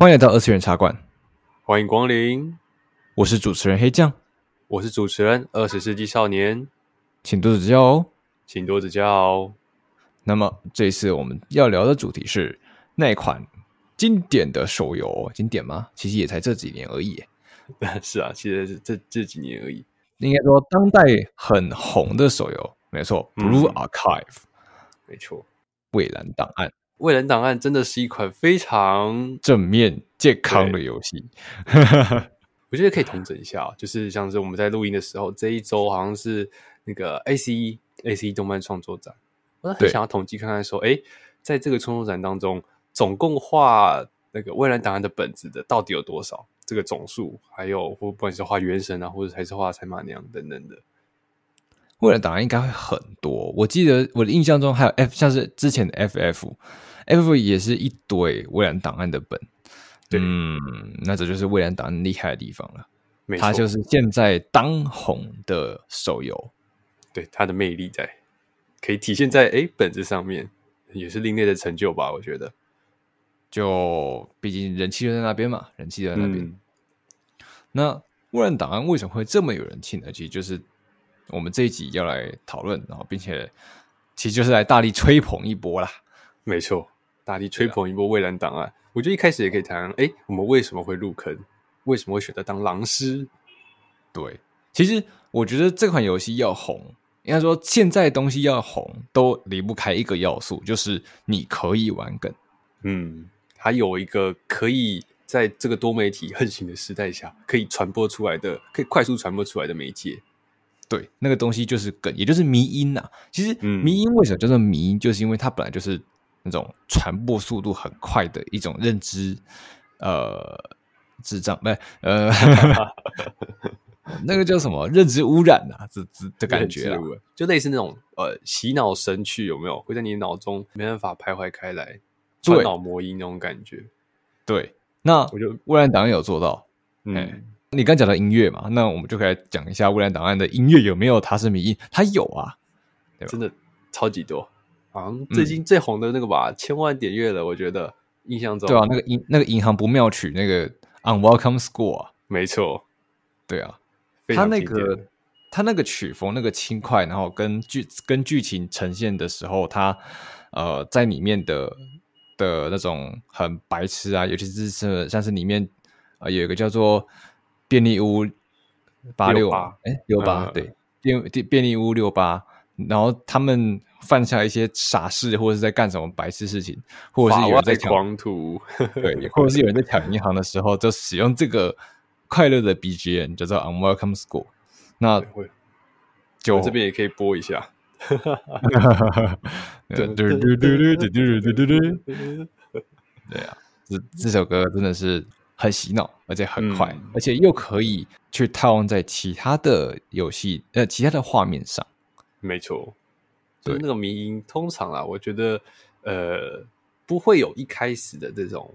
欢迎来到二次元茶馆，欢迎光临。我是主持人黑酱，我是主持人二十世纪少年，请多指教哦，请多指教哦。那么这一次我们要聊的主题是那款经典的手游，经典吗？其实也才这几年而已。是啊，其实是这这几年而已。应该说当代很红的手游，没错，嗯，Blue Archive，没错，蔚蓝档案。蔚蓝档案真的是一款非常正面健康的游戏，我觉得可以统整一下，就是像是我们在录音的时候，这一周好像是那个 ACE ACE 动漫创作展，我很想要统计看看说，哎，在这个创作展当中，总共画那个蔚蓝档案的本子的到底有多少？这个总数，还有或不管是画原神啊，或者还是画彩马娘等等的。蔚蓝档案应该会很多，我记得我的印象中还有 F，像是之前的 FF。F 也是一堆蔚蓝档案的本，对，嗯，那这就是蔚蓝档案厉害的地方了。它就是现在当红的手游，对，它的魅力在，可以体现在哎本子上面，也是另类的成就吧？我觉得，就毕竟人气就在那边嘛，人气在那边。嗯、那污染档案为什么会这么有人气呢？其实就是我们这一集要来讨论，然后并且其实就是来大力吹捧一波啦。没错。大力吹捧一波蔚蓝档案，啊、我觉得一开始也可以谈，哎，我们为什么会入坑？为什么会选择当狼师？对，其实我觉得这款游戏要红，应该说现在东西要红，都离不开一个要素，就是你可以玩梗。嗯，还有一个可以在这个多媒体横行的时代下，可以传播出来的，可以快速传播出来的媒介。对，那个东西就是梗，也就是迷因呐、啊。其实，迷因为什么叫做迷因？就是因为它本来就是。那种传播速度很快的一种认知，呃，智障不是呃，那个叫什么认知污染啊，这这的感觉啊，就类似那种呃洗脑神曲有没有？会在你脑中没办法徘徊开来，传脑魔音那种感觉。对，那我就蔚蓝档案有做到。嗯，欸、你刚讲到音乐嘛，那我们就可以讲一下未来档案的音乐有没有它是迷因？它有啊，真的超级多。好像最近最红的那个吧，嗯、千万点阅了，我觉得印象中。对啊，那个银那个银行不妙曲，那个 Unwelcome Score，没错，对啊，他那个他那个曲风那个轻快，然后跟剧跟剧情呈现的时候，他呃在里面的的那种很白痴啊，尤其是是像是里面啊、呃、有一个叫做便利屋八六八，哎六八对便便利屋六八。然后他们犯下一些傻事，或者是在干什么白痴事情，或者是有人在狂徒，对，或者是有人在抢银行的时候，就使用这个快乐的 BGM，叫做 Unwelcome School。那就我这边也可以播一下。对对对对对对对对对对啊，这这首歌真的是很洗脑，而且很快，嗯、而且又可以去套用在其他的游戏呃其他的画面上。没错，就是那个迷因，通常啊，我觉得呃不会有一开始的这种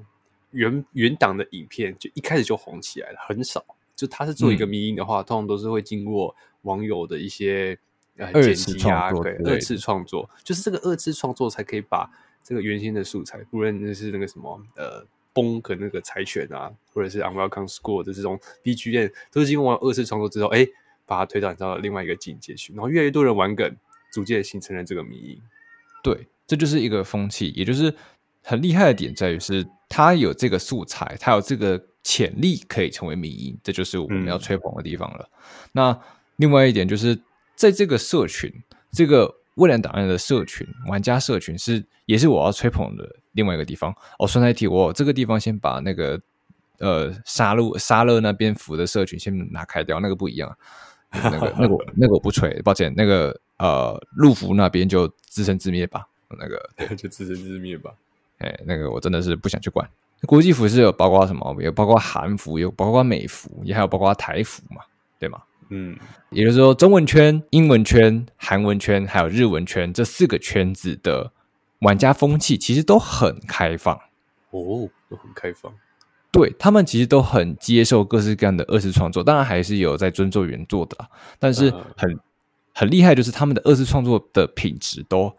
原原档的影片，就一开始就红起来了，很少。就他是做一个迷因的话，嗯、通常都是会经过网友的一些呃剪辑啊，对，二次创作，就是这个二次创作才可以把这个原先的素材，不论那是那个什么呃崩和那个柴犬啊，或者是 Unwelcome School 的这种 BGM，都是经过二次创作之后，哎。把它推展到了另外一个境界去，然后越来越多人玩梗，逐渐形成了这个迷因。对，这就是一个风气，也就是很厉害的点在于是，它有这个素材，它有这个潜力可以成为迷因，这就是我们要吹捧的地方了。嗯、那另外一点就是，在这个社群，这个蔚蓝档案的社群，玩家社群是也是我要吹捧的另外一个地方。哦，顺带一提，我这个地方先把那个呃沙鹿沙乐那边服的社群先拿开掉，那个不一样。那个、那个、那个我不吹，抱歉。那个呃，陆服那边就自生自灭吧。那个 就自生自灭吧。哎，那个我真的是不想去管。国际服是有包括什么？有包括韩服，有包括美服，也还有包括台服嘛，对吗？嗯，也就是说，中文圈、英文圈、韩文圈还有日文圈这四个圈子的玩家风气其实都很开放哦，都很开放。对，他们其实都很接受各式各样的二次创作，当然还是有在尊重原作的，但是很、uh, 很厉害，就是他们的二次创作的品质都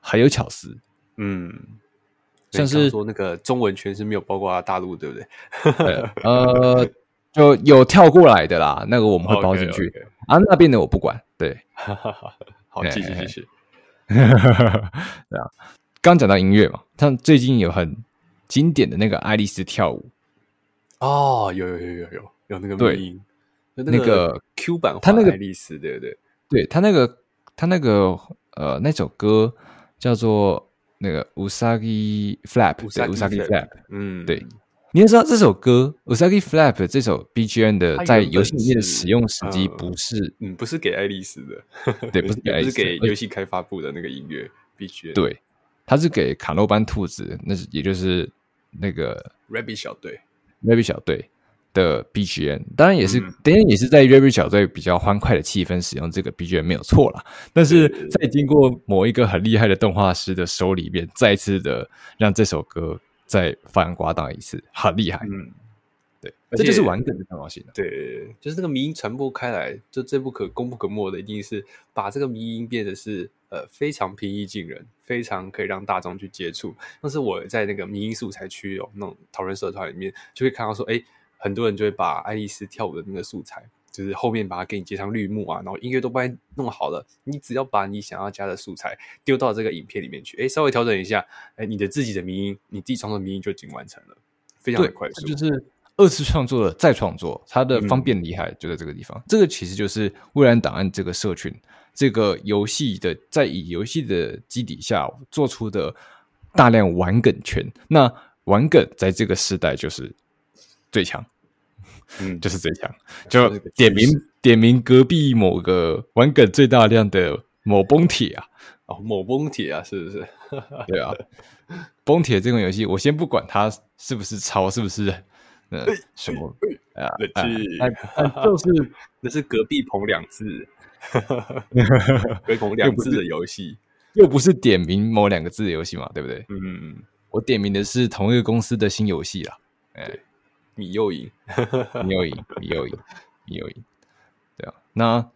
很有巧思。嗯，像是说那个中文圈是没有包括大陆，对不对？呃，就有跳过来的啦，那个我们会包进去 okay, okay. 啊。那边的我不管，对，好，继续继续。对啊，刚讲到音乐嘛，像最近有很经典的那个爱丽丝跳舞。哦，有有有有有有那个录音，那个 Q 版，他那个爱丽丝，对不对？对他那个他那个呃那首歌叫做那个 Usagi Flap，Usagi Flap，嗯，对，你也知道这首歌 Usagi Flap 这首 BGM 的在游戏里面的使用时机不是，嗯，不是给爱丽丝的，对，不是给爱丽丝，是给游戏开发部的那个音乐 BGM，对，它是给卡洛班兔子，那是也就是那个 Rabbit 小队。Rabbit 小队的 BGM，当然也是，当然、嗯、也是在 Rabbit 小队比较欢快的气氛使用这个 BGM 没有错啦。但是在经过某一个很厉害的动画师的手里面，再次的让这首歌再发扬光大一次，很厉害。嗯，对，这就是完整的重要性。对，就是这个迷音传播开来，就最不可功不可没的，一定是把这个迷音变得是呃非常平易近人，非常可以让大众去接触。但是我在那个迷音素材区哦，那种讨论社团里面，就会看到说，哎。很多人就会把爱丽丝跳舞的那个素材，就是后面把它给你接上绿幕啊，然后音乐都帮你弄好了，你只要把你想要加的素材丢到这个影片里面去，哎，稍微调整一下，哎，你的自己的迷音，你自己创作的迷音就已经完成了，非常的快速。就是二次创作的再创作，它的方便厉害就在这个地方。嗯、这个其实就是未来档案这个社群，这个游戏的在以游戏的基底下做出的大量玩梗圈。那玩梗在这个时代就是。最强，嗯，就是最强。就点名点名隔壁某个玩梗最大量的某崩铁啊，哦，某崩铁啊，是不是？对啊，崩铁这种游戏，我先不管它是不是抄，是不是呃什么啊？就是 那是隔壁棚两字，隔壁棚两字的游戏，又不是点名某两个字的游戏嘛，对不对？嗯嗯嗯，我点名的是同一个公司的新游戏啦，哎。米又赢，米又赢，米又赢，米又赢，对啊。那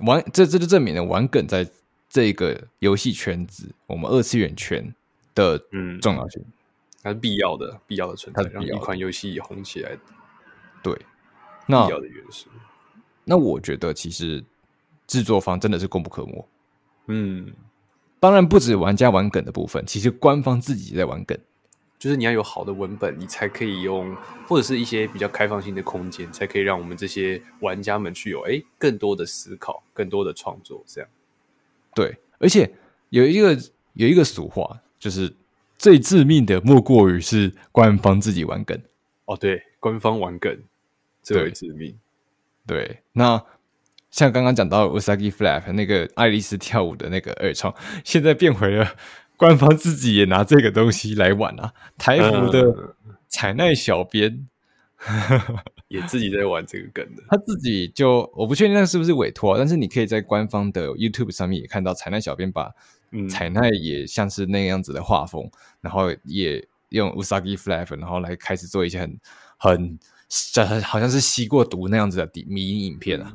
玩这这就证明了玩梗在这个游戏圈子，我们二次元圈的嗯重要性，它是必要的，必要的存在，让一款游戏红起来。对，那必要的元素。那我觉得其实制作方真的是功不可没。嗯，当然不止玩家玩梗的部分，其实官方自己在玩梗。就是你要有好的文本，你才可以用，或者是一些比较开放性的空间，才可以让我们这些玩家们去有诶更多的思考，更多的创作。这样，对，而且有一个有一个俗话，就是最致命的莫过于是官方自己玩梗。哦，对，官方玩梗最为致命。对，对，那像刚刚讲到 Usagi Flap 那个爱丽丝跳舞的那个二创，现在变回了。官方自己也拿这个东西来玩啊！台服的采奈小编、嗯、也自己在玩这个梗的。他自己就我不确定那是不是委托，但是你可以在官方的 YouTube 上面也看到采奈小编把采奈也像是那样子的画风，嗯、然后也用 Usagi Flap，然后来开始做一些很很好像是吸过毒那样子的迷因影片啊。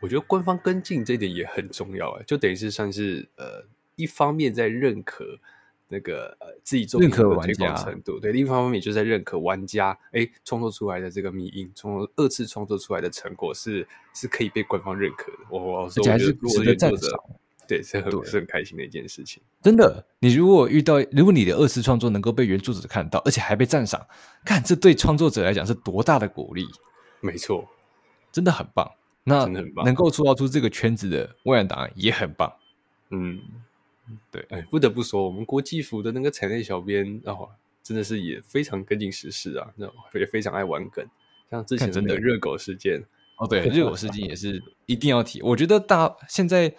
我觉得官方跟进这一点也很重要啊，就等于是算是呃。一方面在认可那个呃自己做的推广程度，对；另一方面就是在认可玩家哎创作出来的这个迷音，从二次创作出来的成果是是可以被官方认可的。我我说我觉得值得赞赏，对，是很是很开心的一件事情。真的，你如果遇到如果你的二次创作能够被原作者看到，而且还被赞赏，看这对创作者来讲是多大的鼓励。没错，真的很棒。那能够创造出这个圈子的未来档案也很棒。嗯。对，哎，不得不说，我们国际服的那个彩内小编哦，真的是也非常跟进时事啊，那也非常爱玩梗，像之前的热狗事件哦，对，热狗事件也是一定要提。我觉得大现在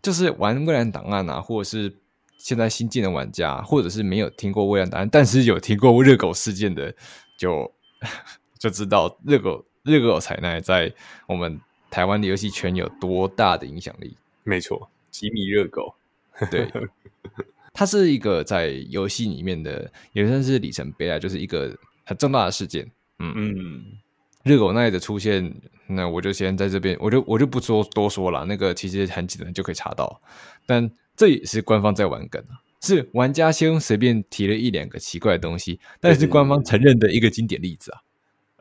就是玩未来档案啊，或者是现在新进的玩家，或者是没有听过未来档案，但是有听过热狗事件的，就 就知道热狗热狗彩奈在我们台湾的游戏圈有多大的影响力。没错，吉米热狗。对，它是一个在游戏里面的，也算是里程碑啊，就是一个很重大的事件。嗯嗯，热狗奈的出现，那我就先在这边，我就我就不说多说了。那个其实很简单就可以查到，但这也是官方在玩梗啊。是玩家先随便提了一两个奇怪的东西，但是官方承认的一个经典例子啊。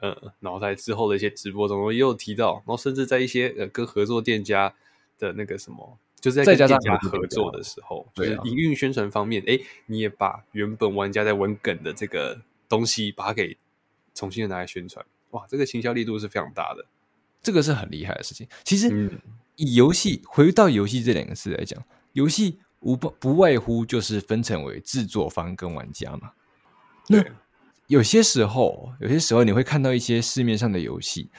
嗯，然后在之后的一些直播中也有提到，然后甚至在一些呃跟合作店家的那个什么，就是在跟店家合作的时候，就是营运宣传方面，哎，你也把原本玩家在玩梗的这个东西，把它给重新的拿来宣传，哇，这个行销力度是非常大的，这个是很厉害的事情。其实，嗯、以游戏回到游戏这两个字来讲，游戏无不不外乎就是分成为制作方跟玩家嘛。那。有些时候，有些时候你会看到一些市面上的游戏，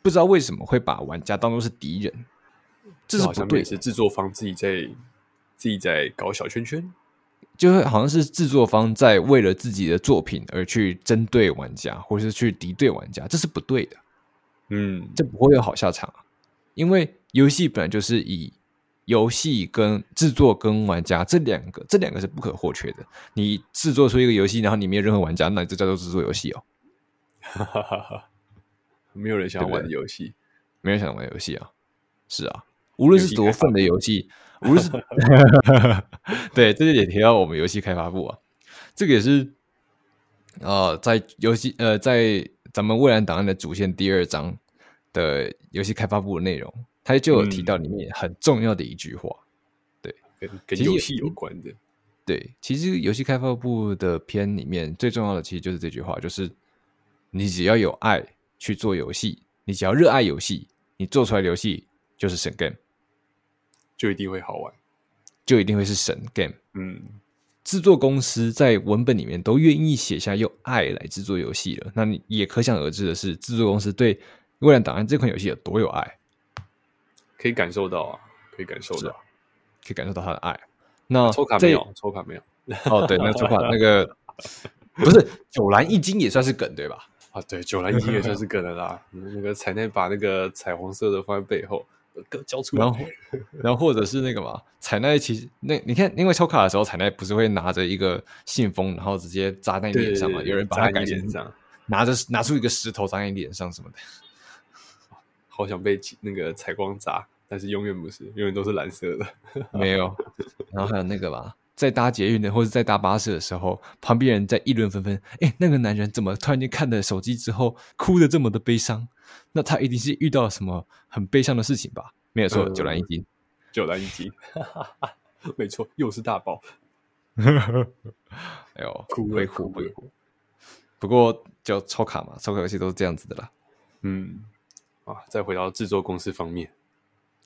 不知道为什么会把玩家当做是敌人，这是不对。是制作方自己在自己在搞小圈圈，就是好像是制作方在为了自己的作品而去针对玩家，或者是去敌对玩家，这是不对的。嗯，这不会有好下场啊，因为游戏本来就是以。游戏跟制作跟玩家这两个，这两个是不可或缺的。你制作出一个游戏，然后你没有任何玩家，那你这叫做制作游戏哦。哈哈哈哈没有人想玩游戏，没人想玩游戏啊。是啊，无论是多份的游戏，无论是 对，这就也提到我们游戏开发部啊。这个也是呃，在游戏呃，在咱们蔚蓝档案的主线第二章的游戏开发部的内容。它就有提到里面很重要的一句话，嗯、对，跟跟游戏有关的。对，其实游戏开发部的篇里面最重要的，其实就是这句话，就是你只要有爱去做游戏，你只要热爱游戏，你做出来的游戏就是神 game，就一定会好玩，就一定会是神 game。嗯，制作公司在文本里面都愿意写下用爱来制作游戏了，那你也可想而知的是，制作公司对《未来档案》这款游戏有多有爱。可以感受到啊，可以感受到，可以感受到他的爱。那抽卡没有？抽卡没有？哦，对，那抽卡 那个不是九蓝一金也算是梗对吧？啊，对，九蓝一金也算是梗的啦。那个彩奈把那个彩虹色的放在背后，给交出来。然后，然后或者是那个嘛，彩奈其实那你看，因为抽卡的时候，彩奈不是会拿着一个信封，然后直接砸在你脸上嘛？有人把它改成这样，拿着拿出一个石头砸在你脸上什么的。好想被那个采光砸，但是永远不是，永远都是蓝色的。没有，然后还有那个吧，在搭捷运的或者在搭巴士的时候，旁边人在议论纷纷。哎，那个男人怎么突然间看了手机之后哭的这么的悲伤？那他一定是遇到了什么很悲伤的事情吧？没有错，呃、九蓝一金，九蓝一金，没错，又是大爆。哎呦，哭会哭会哭。不过就抽卡嘛，抽卡游戏都是这样子的啦。嗯。啊，再回到制作公司方面，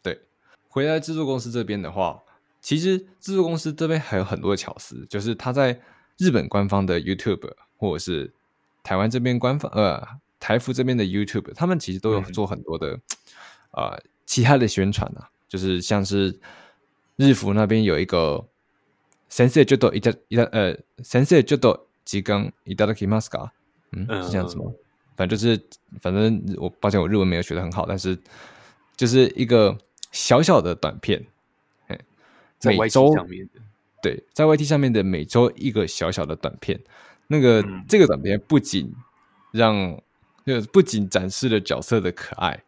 对，回来制作公司这边的话，其实制作公司这边还有很多的巧思，就是他在日本官方的 YouTube 或者是台湾这边官方呃台服这边的 YouTube，他们其实都有做很多的啊、嗯呃、其他的宣传啊，就是像是日服那边有一个先生ちょっといたいた呃先生ちょっと时间いただけますか？嗯，是这样子吗？嗯反正就是，反正我抱歉，我日文没有学得很好，但是就是一个小小的短片，在 YT 上面的，对，在 YT 上面的每周一个小小的短片，那个、嗯、这个短片不仅让， 就不仅展示了角色的可爱，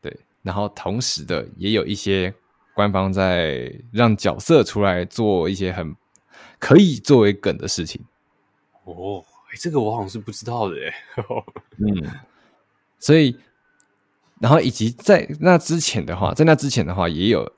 对，然后同时的也有一些官方在让角色出来做一些很可以作为梗的事情，哦。这个我好像是不知道的耶，嗯，所以，然后以及在那之前的话，在那之前的话，也有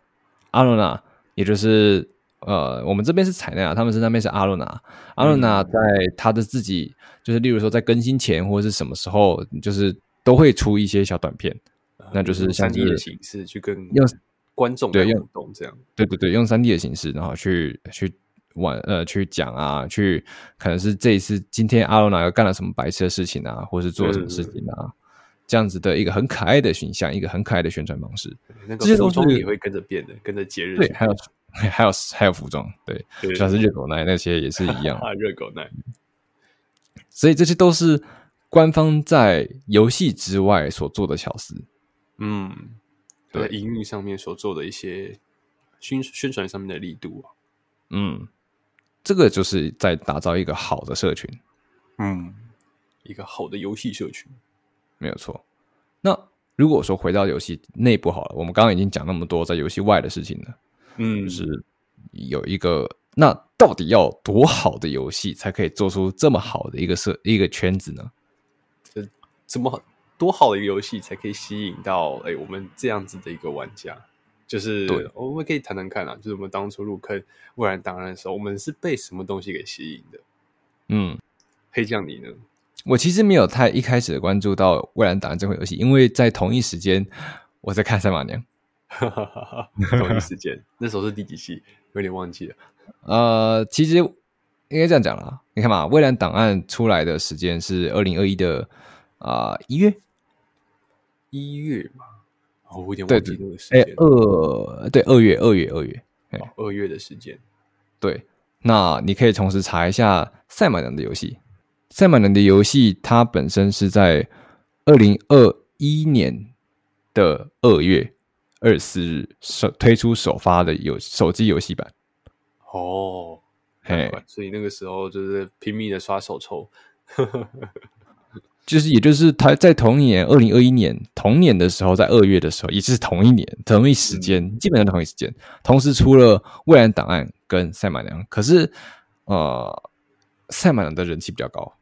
阿罗娜，也就是呃，我们这边是彩奈啊，他们是那边是阿罗纳，阿罗纳在他的自己，就是例如说在更新前或者是什么时候，就是都会出一些小短片，嗯、那就是像 3D 的形式去跟用观众对互动这样，对对对，用三 D 的形式，然后去去。玩呃，去讲啊，去可能是这一次今天阿罗娜又干了什么白痴的事情啊，或是做了什么事情啊，这样子的一个很可爱的形象，一个很可爱的宣传方式。那个服装也会跟着变的，跟着节日。对，还有还有还有服装，对，像是热狗奶那些也是一样啊，热狗奶。所以这些都是官方在游戏之外所做的巧思。嗯，对，营运上面所做的一些宣宣传上面的力度啊，嗯。这个就是在打造一个好的社群，嗯，一个好的游戏社群，没有错。那如果说回到游戏内部好了，我们刚刚已经讲那么多在游戏外的事情了，嗯，就是有一个那到底要多好的游戏才可以做出这么好的一个设一个圈子呢？这怎么多好的一个游戏才可以吸引到哎我们这样子的一个玩家？就是对我们可以谈谈看啊，就是我们当初入坑《蔚然档案》的时候，我们是被什么东西给吸引的？嗯，黑酱你呢？我其实没有太一开始关注到《蔚然档案》这款游戏，因为在同一时间我在看《赛马娘》。同一时间，那时候是第几期？有点忘记了。呃，其实应该这样讲啦。你看嘛，《蔚蓝档案》出来的时间是二零二一的啊一月，一月嘛。哦，我有点忘记那个时间。哎，二对二月，二月，二月，哦，二月的时间。对，那你可以同时查一下《赛马娘》的游戏。《赛马娘》的游戏，它本身是在二零二一年的二月二十四日首推出首发的游手机游戏版。哦，嘿，所以那个时候就是拼命的刷手抽，就是也就是他在同一年二零二一年同年的时候，在二月的时候，也就是同一年同一时间，嗯、基本上同一时间，同时出了《蔚蓝档案》跟《赛马娘》，可是呃，《赛马娘》的人气比较高。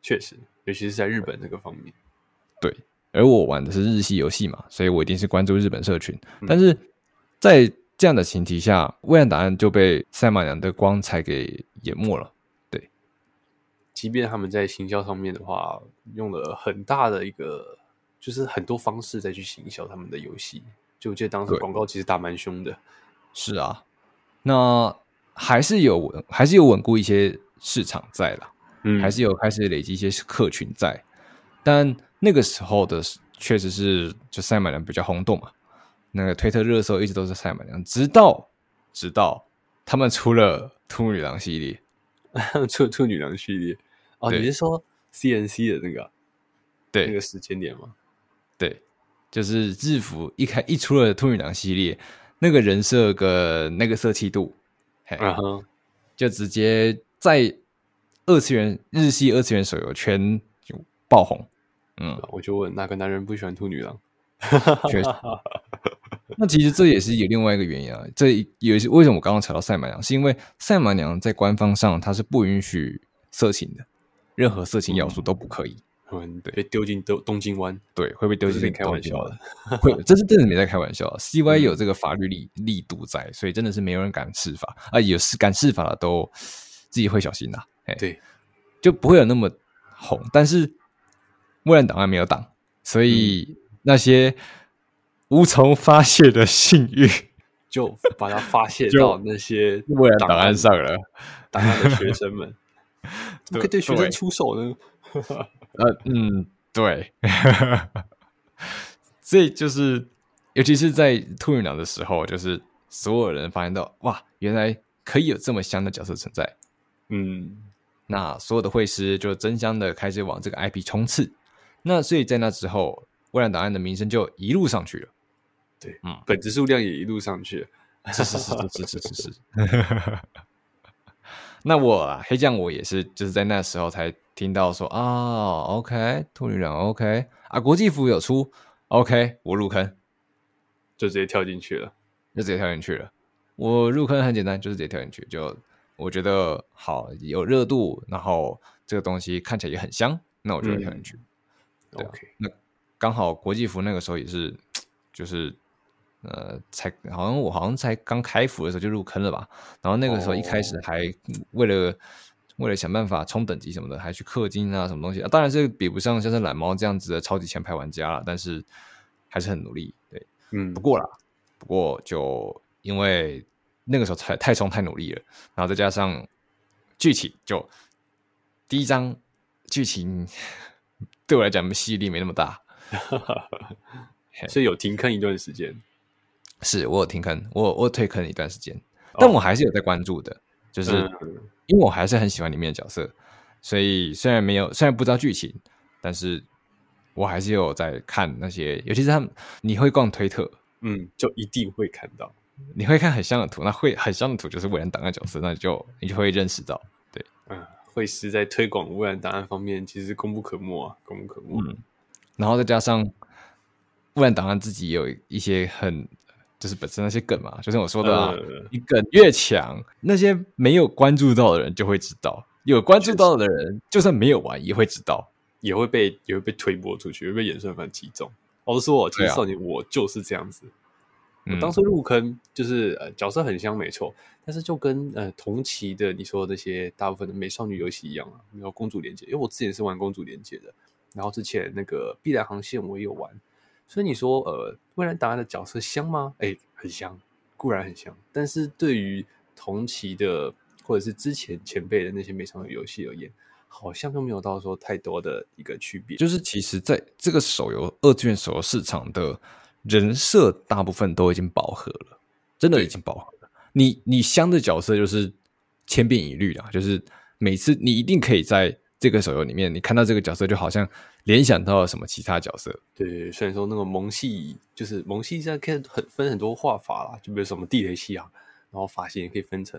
确实，尤其是在日本这个方面，对。而我玩的是日系游戏嘛，所以我一定是关注日本社群。嗯、但是在这样的前提下，《蔚蓝档案》就被赛马娘的光彩给淹没了。对，即便他们在行销上面的话，用了很大的一个，就是很多方式再去行销他们的游戏。就我记得当时广告其实打蛮凶的。是啊，那还是有，还是有稳固一些市场在啦。嗯，还是有开始累积一些客群在，但那个时候的确实是就赛马娘比较轰动嘛，那个推特热搜一直都是赛马娘，直到直到他们出了兔女郎系列，出兔女郎系列。哦，你是说 CNC 的那个？对。那个时间点吗？对，就是日服一开一出了兔女郎系列，那个人设跟那个色气度，嘿，uh huh. 就直接在。二次元日系二次元手游圈就爆红，嗯，我就问哪个男人不喜欢兔女郎？确实，那其实这也是有另外一个原因啊。这也是为什么我刚刚查到赛马娘，是因为赛马娘在官方上它是不允许色情的，任何色情要素都不可以。嗯，对，被丢进东东京湾，对，会被丢进开玩笑的，会，这是真的没在开玩笑。CY 有这个法律力力度在，所以真的是没有人敢试法啊，有是敢试法的都自己会小心呐。哎，对，就不会有那么红，但是蔚蓝档案没有档，所以那些无从发泄的性欲，就把它发泄到那些默认档案上了。档案的学生们，怎么可以对学生出手呢？呃，嗯，对，所以就是，尤其是在兔女郎的时候，就是所有人发现到，哇，原来可以有这么香的角色存在，嗯。那所有的会师就争相的开始往这个 IP 冲刺，那所以在那之后，蔚蓝档案的名声就一路上去了。对，嗯，本子数量也一路上去了。是是是是是是是。那我啊，黑酱我也是，就是在那时候才听到说啊，OK，兔女郎 OK 啊，国际服有出 OK，我入坑，就直接跳进去了，就直接跳进去了。我入坑很简单，就是直接跳进去就。我觉得好有热度，然后这个东西看起来也很香，那我就会跳进去。嗯、OK，那刚好国际服那个时候也是，就是呃，才好像我好像才刚开服的时候就入坑了吧。然后那个时候一开始还为了、哦、为了想办法冲等级什么的，还去氪金啊什么东西啊。当然是比不上像是懒猫这样子的超级前排玩家了，但是还是很努力。对，嗯，不过啦，不过就因为。那个时候太太冲太努力了，然后再加上剧情，就第一章剧情对我来讲吸引力没那么大，所以有停坑一段时间。是我有停坑，我我退坑一段时间，但我还是有在关注的，哦、就是因为我还是很喜欢里面的角色，所以虽然没有虽然不知道剧情，但是我还是有在看那些，尤其是他们你会逛推特，嗯，就一定会看到。你会看很像的图，那会很像的图就是蔚蓝档案角色，那你就你就会认识到，对，嗯，绘师在推广污染档案方面其实功不可没啊，功不可没。嗯，然后再加上污染档案自己有一些很就是本身那些梗嘛，就像我说的你梗越强，那些没有关注到的人就会知道，有关注到的人，就算没有玩也会知道，也会被也会被推播出去，会被演算法击中。我是说，其实少年我就是这样子。我当初入坑就是呃角色很香没错，但是就跟呃同期的你说的那些大部分的美少女游戏一样啊，没有公主连接，因为我之前是玩公主连接的，然后之前那个碧蓝航线我也有玩，所以你说呃未来档案的角色香吗？哎，很香，固然很香，但是对于同期的或者是之前前辈的那些美少女游戏而言，好像都没有到说太多的一个区别。就是其实在这个手游二次元手游市场的。人设大部分都已经饱和了，真的已经饱和了。你你香的角色就是千变一律啦，就是每次你一定可以在这个手游里面，你看到这个角色，就好像联想到了什么其他角色。对，虽然说那个萌系就是萌系，现在可以很分很多画法啦，就比如什么地雷系啊，然后发型也可以分成，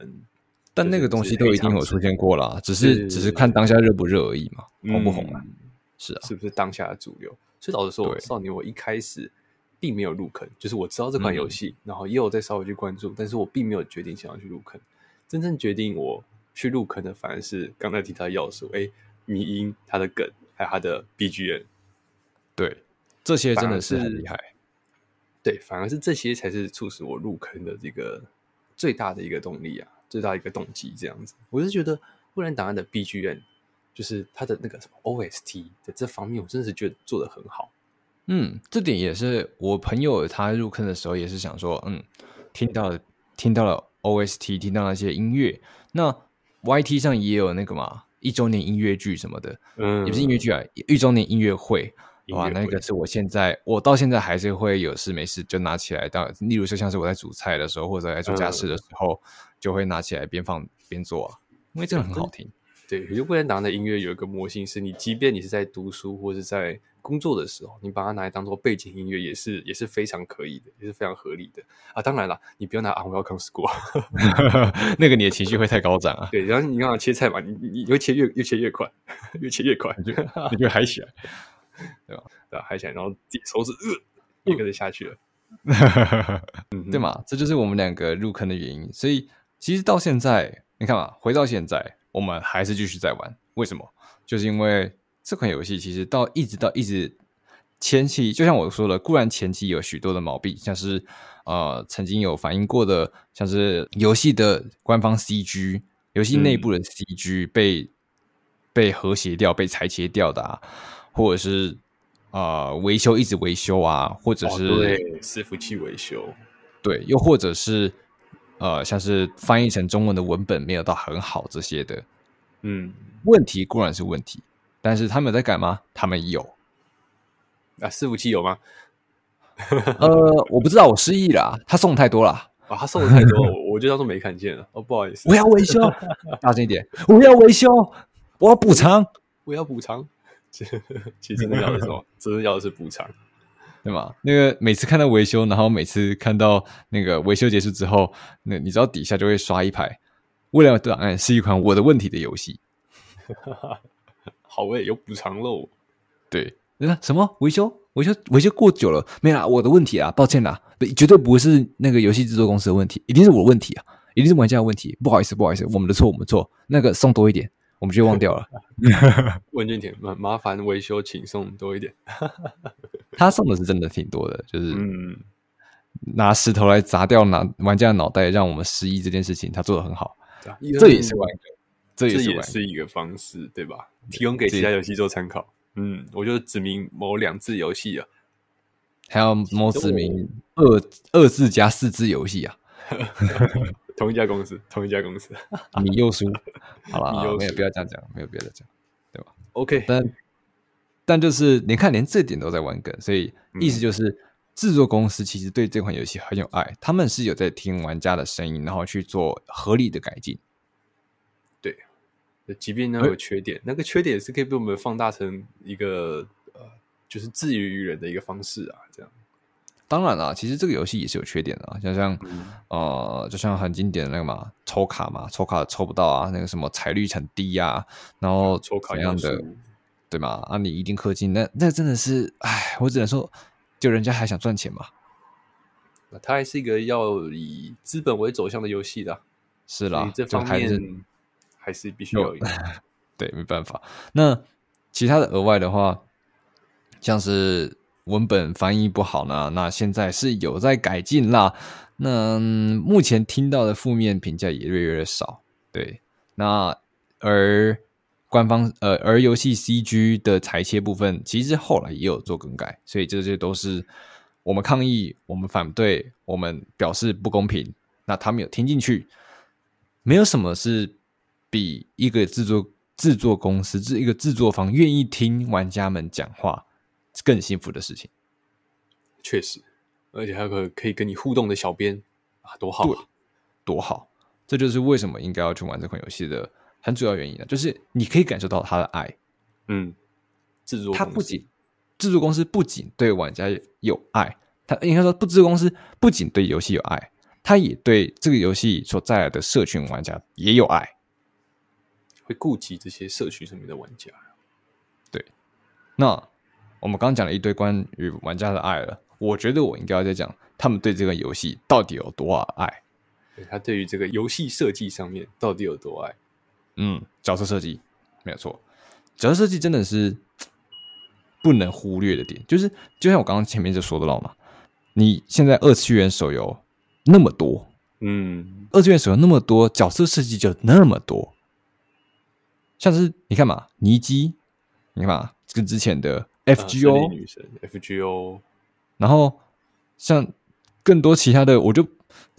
但那个东西都已经有出现过了，只是只是看当下热不热而已嘛，红不红啊？嗯、是啊，是不是当下的主流？所以老实说，少年我一开始。并没有入坑，就是我知道这款游戏，嗯、然后也有在稍微去关注，但是我并没有决定想要去入坑。真正决定我去入坑的，反而是刚才提到的要素，哎，迷音、它的梗，还有它的 BGM。对，这些真的是很厉害。对，反而是这些才是促使我入坑的这个最大的一个动力啊，最大一个动机。这样子，我是觉得《未来档案》的 BGM，就是它的那个什么 OST 在这方面，我真的是觉得做的很好。嗯，这点也是我朋友他入坑的时候也是想说，嗯，听到了听到了 OST，听到那些音乐，那 YT 上也有那个嘛，一周年音乐剧什么的，嗯，也不是音乐剧啊，一周年音乐会，哇，那个是我现在我到现在还是会有事没事就拿起来当，例如说像是我在煮菜的时候或者在做家事的时候，嗯、就会拿起来边放边做啊，因为这个很好听。对，有些未来档案的音乐有一个魔性，是你即便你是在读书或者在工作的时候，你把它拿来当做背景音乐，也是也是非常可以的，也是非常合理的啊。当然了，你不要拿 Unwelcome School，那个你的情绪会太高涨啊。对，然后你刚刚切菜嘛，你你越切越越切越快，越切越快，你就你就嗨起来，对吧？对吧？嗨起来，然后自己手指呃一个就下去了，对嘛？这就是我们两个入坑的原因。所以其实到现在，你看嘛，回到现在，我们还是继续在玩。为什么？就是因为。这款游戏其实到一直到一直前期，就像我说的，固然前期有许多的毛病，像是呃曾经有反映过的，像是游戏的官方 CG、游戏内部的 CG 被、嗯、被和谐掉、被裁切掉的啊，或者是呃维修一直维修啊，或者是、哦、对伺服器维修，对，又或者是呃像是翻译成中文的文本没有到很好这些的，嗯，问题固然是问题。但是他们有在改吗？他们有啊，伺服器有吗？呃，我不知道，我失忆了、啊。他送太多了啊，他送的太多，我 我就当做没看见了。哦，不好意思，我要维修，大声一点，我要维修，我要补偿，我要补偿。其实真的要的是什么？真的要的是补偿，对吗？那个每次看到维修，然后每次看到那个维修结束之后，那你知道底下就会刷一排。未来档案是一款我的问题的游戏。好诶，有补偿喽。对，那什么维修？维修？维修过久了没啦？我的问题啊，抱歉啦，绝对不是那个游戏制作公司的问题，一定是我的问题啊，一定是玩家的问题。不好意思，不好意思，我们的错，我们的错。那个送多一点，我们就忘掉了。问卷填麻麻烦维修，请送多一点。他送的是真的挺多的，就是嗯，拿石头来砸掉拿玩家的脑袋，让我们失忆这件事情，他做的很好。这也是玩家。这也是一个方式，对吧？提供给其他游戏做参考。嗯，我就指明某两字游戏啊，还有某指明二二字加四字游戏啊，同一家公司，同一家公司，你又输，好了，没有，不要这样讲，没有别的讲，对吧？OK，但但就是你看，连这点都在玩梗，所以意思就是制作公司其实对这款游戏很有爱，他们是有在听玩家的声音，然后去做合理的改进。即便那有缺点，欸、那个缺点是可以被我们放大成一个呃，就是自娱于人的一个方式啊。这样，当然了，其实这个游戏也是有缺点的啊，像像、嗯、呃，就像很经典的那个嘛，抽卡嘛，抽卡抽不到啊，那个什么彩率很低啊，然后抽卡一样的，对吗？啊，你一定氪金，那那真的是，哎，我只能说，就人家还想赚钱嘛。它还是一个要以资本为走向的游戏的，是啦，这方面还是，必须有一个。对，没办法。那其他的额外的话，像是文本翻译不好呢，那现在是有在改进啦。那目前听到的负面评价也越来越少。对，那而官方呃，而游戏 CG 的裁切部分，其实后来也有做更改，所以这些都是我们抗议、我们反对、我们表示不公平。那他们有听进去，没有什么是比一个制作制作公司、这一个制作方愿意听玩家们讲话更幸福的事情。确实。而且还有个可以跟你互动的小编啊，多好，多好！这就是为什么应该要去玩这款游戏的很主要原因了，就是你可以感受到他的爱。嗯，制作他不仅制作公司不仅对玩家有爱，他应该说不，制作公司不仅对游戏有爱，他也对这个游戏所带来的社群玩家也有爱，会顾及这些社区上面的玩家。对，那我们刚刚讲了一堆关于玩家的爱了。我觉得我应该要再讲，他们对这个游戏到底有多爱？对，他对于这个游戏设计上面到底有多爱？嗯，角色设计没有错，角色设计真的是 不能忽略的点。就是就像我刚刚前面就说的了嘛，你现在二次元手游那么多，嗯，二次元手游那么多，角色设计就那么多。像是你看嘛，尼基，你看嘛，跟之前的 FGO、啊、女神 FGO。然后，像更多其他的，我就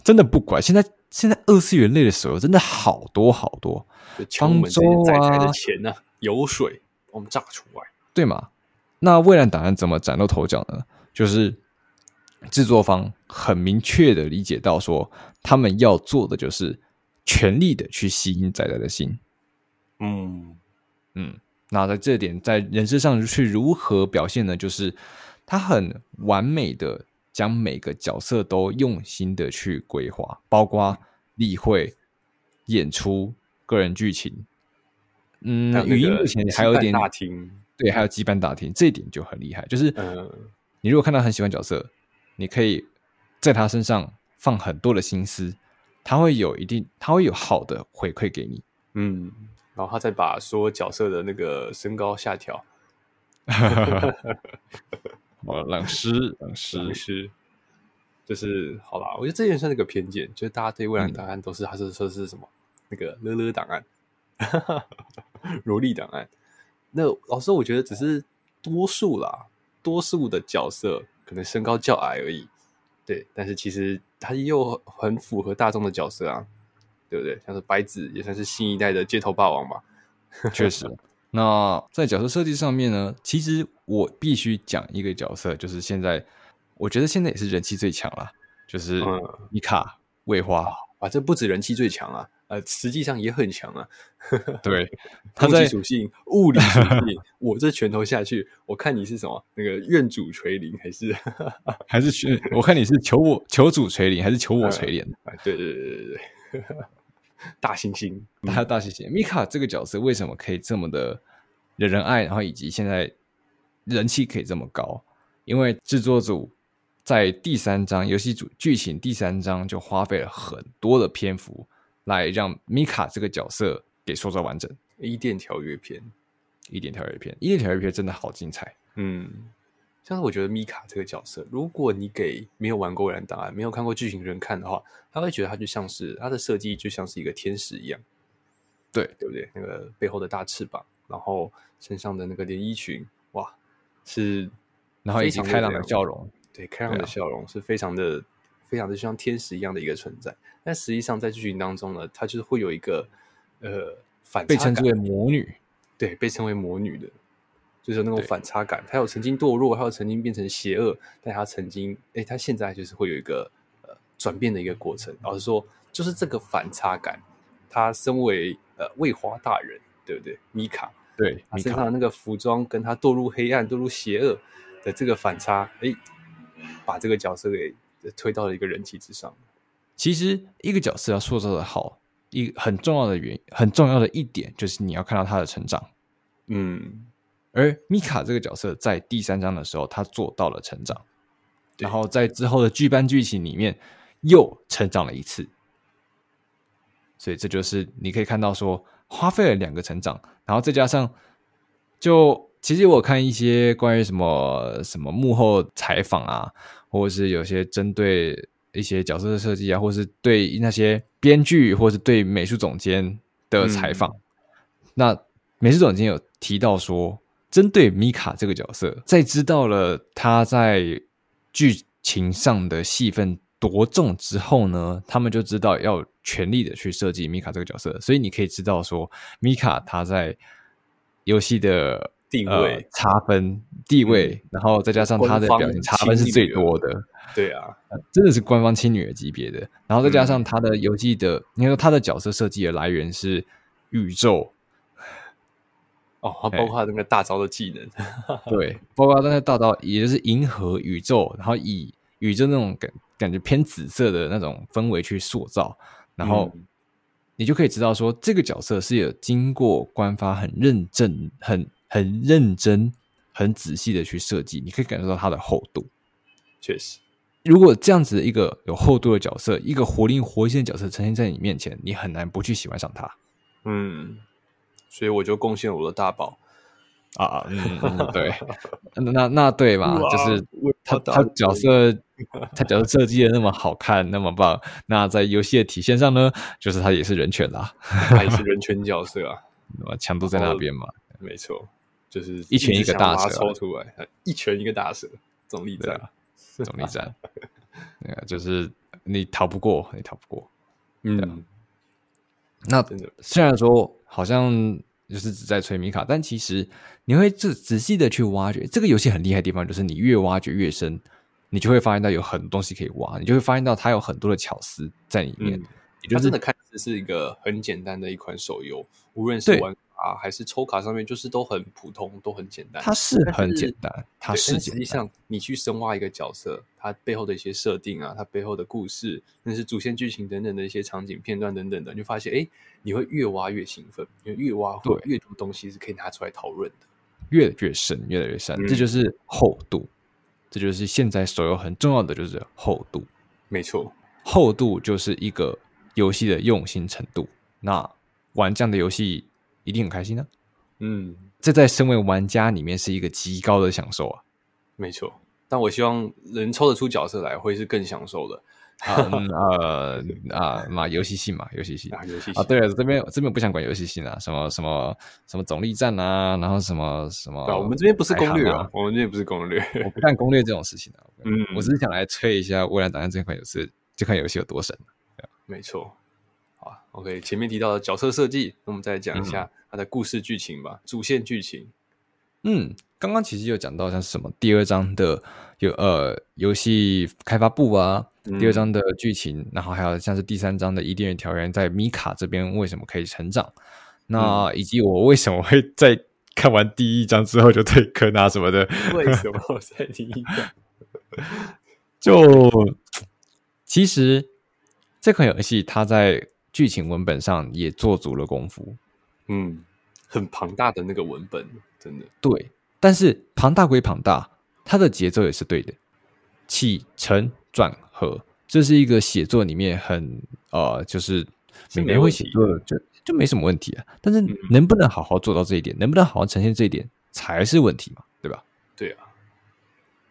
真的不管。现在现在二次元类的手游真的好多好多，方舟啊的钱呢、啊，油水我们榨出来，对嘛？那未来档案怎么崭露头角呢？就是制作方很明确的理解到，说他们要做的就是全力的去吸引仔仔的心。嗯嗯，那在这点在人设上去如何表现呢？就是。他很完美的将每个角色都用心的去规划，包括例会、演出、个人剧情。嗯，语音目前还有一点大厅，对，还有羁绊大厅，这一点就很厉害。就是，你如果看到很喜欢角色，你可以在他身上放很多的心思，他会有一定，他会有好的回馈给你。嗯，然后他再把所有角色的那个身高下调。哦，冷师，冷师，冷师，就是好啦。我觉得这也算是个偏见，就是大家对未来档案都是，还是说是什么那个乐乐档案、萝莉档案。那老师，我觉得只是多数啦，多数的角色可能身高较矮而已。对，但是其实他又很符合大众的角色啊，对不对？像是白子也算是新一代的街头霸王吧，确实。那在角色设计上面呢，其实我必须讲一个角色，就是现在我觉得现在也是人气最强了，就是米卡魏花啊，这不止人气最强啊，呃，实际上也很强啊。对，攻击属性、物理属性，我这拳头下去，我看你是什么？那个愿主垂灵还是还是我看你是求我求主垂灵还是求我垂怜？啊，对对对对对。大猩猩，还有大猩猩。米卡这个角色为什么可以这么的惹人爱？然后以及现在人气可以这么高？因为制作组在第三章游戏主剧情第三章就花费了很多的篇幅来让米卡这个角色给塑造完整。伊甸条约篇，伊甸条约篇，伊甸条约篇真的好精彩。嗯。像是我觉得米卡这个角色，如果你给没有玩过《未来档案》、没有看过剧情的人看的话，他会觉得他就像是他的设计就像是一个天使一样，对对不对？那个背后的大翅膀，然后身上的那个连衣裙，哇，是，然后以及开朗的笑容，对，开朗的笑容是非常的、非常的像天使一样的一个存在。但实际上在剧情当中呢，他就是会有一个呃反被称之为魔女，对，被称为魔女的。就是那种反差感，他有曾经堕落，他有曾经变成邪恶，但他曾经，哎、欸，他现在就是会有一个呃转变的一个过程。老实说，就是这个反差感，他身为呃卫华大人，对不对？米卡，对，他身上的那个服装跟他堕入黑暗、堕入邪恶的这个反差，哎、欸，把这个角色给推到了一个人气之上。其实，一个角色要塑造的好，一很重要的原因，很重要的一点，就是你要看到他的成长。嗯。而米卡这个角色在第三章的时候，他做到了成长。然后在之后的剧班剧情里面又成长了一次，所以这就是你可以看到说花费了两个成长，然后再加上就其实我看一些关于什么什么幕后采访啊，或者是有些针对一些角色的设计啊，或是对那些编剧或是对美术总监的采访，嗯、那美术总监有提到说，针对米卡这个角色，在知道了他在剧情上的戏份多重之后呢，他们就知道要全力的去设计米卡这个角色。所以你可以知道说，米卡他在游戏的地位差分地位，嗯、然后再加上他的表现差分是最多的。对啊，真的是官方亲女儿级别的。然后再加上他的游戏的，你、嗯、说他的角色设计的来源是宇宙。哦，它包括那个大招的技能，对，包括那个大招，也就是银河宇宙，然后以宇宙那种感感觉偏紫色的那种氛围去塑造，然后你就可以知道说，这个角色是有经过官方很认真、很很认真、很仔细的去设计，你可以感受到它的厚度。确实，如果这样子一个有厚度的角色，一个活灵活现的角色呈现在你面前，你很难不去喜欢上它。嗯。所以我就贡献了我的大宝。啊，嗯，嗯对，那那对吧，就是他他角色他角色设计的那么好看，那么棒，那在游戏的体现上呢，就是他也是人权啦，他也是人权角色啊，那么强度在那边嘛，没错，就是一拳一个大蛇抽出来，一拳一个大蛇，总力战，总力战，那个就是你逃不过，你逃不过，嗯，那虽然说好像。就是只在吹米卡，但其实你会仔仔细的去挖掘这个游戏很厉害的地方，就是你越挖掘越深，你就会发现到有很多东西可以挖，你就会发现到它有很多的巧思在里面。也就是、它真的看似是一个很简单的一款手游，无论是玩卡还是抽卡上面，就是都很普通，都很简单。它是很简单，它是实际上你去深挖一个角色，它背后的一些设定啊，它背后的故事，那是主线剧情等等的一些场景片段等等的，你就发现哎。诶你会越挖越兴奋，因为越挖会越多东西是可以拿出来讨论的，越来越深，越来越深，嗯、这就是厚度，这就是现在手游很重要的就是厚度，没错，厚度就是一个游戏的用心程度。那玩这样的游戏一定很开心呢、啊，嗯，这在身为玩家里面是一个极高的享受啊，没错。但我希望能抽得出角色来，会是更享受的。啊呃 啊嘛，游戏性嘛，游戏性。啊，游戏性。啊，对了，这边这边不想管游戏性啊，什么什么什么总力战啊，然后什么什么，我们这边不是攻略啊，我们这边不是攻略，我不干攻略这种事情啊，嗯，我只是想来吹一下《未来档案》这款游戏，这款游戏有多神，没错，好，OK，前面提到的角色设计，那我们再讲一下它的故事剧情吧，主线剧情，嗯。刚刚其实有讲到像是什么第二章的有呃游戏开发部啊，嗯、第二章的剧情，然后还有像是第三章的伊甸园条约在米卡这边为什么可以成长，那以及我为什么会在看完第一章之后就退坑啊什么的？为什么在第一章？就其实这款游戏它在剧情文本上也做足了功夫，嗯，很庞大的那个文本，真的对。但是庞大归庞大，它的节奏也是对的，起承转合，这是一个写作里面很呃，就是每个人会写作就就没什么问题啊。但是能不能好好做到这一点，嗯、能不能好好呈现这一点才是问题嘛，对吧？对啊。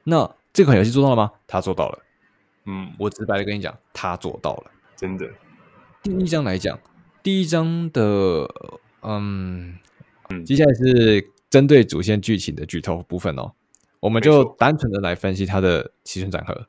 那这款游戏做到了吗？他做到了。嗯，我直白的跟你讲，他做到了，真的。第一章来讲，第一章的嗯嗯，接下来是。针对主线剧情的剧透部分哦，我们就单纯的来分析它的起承转合。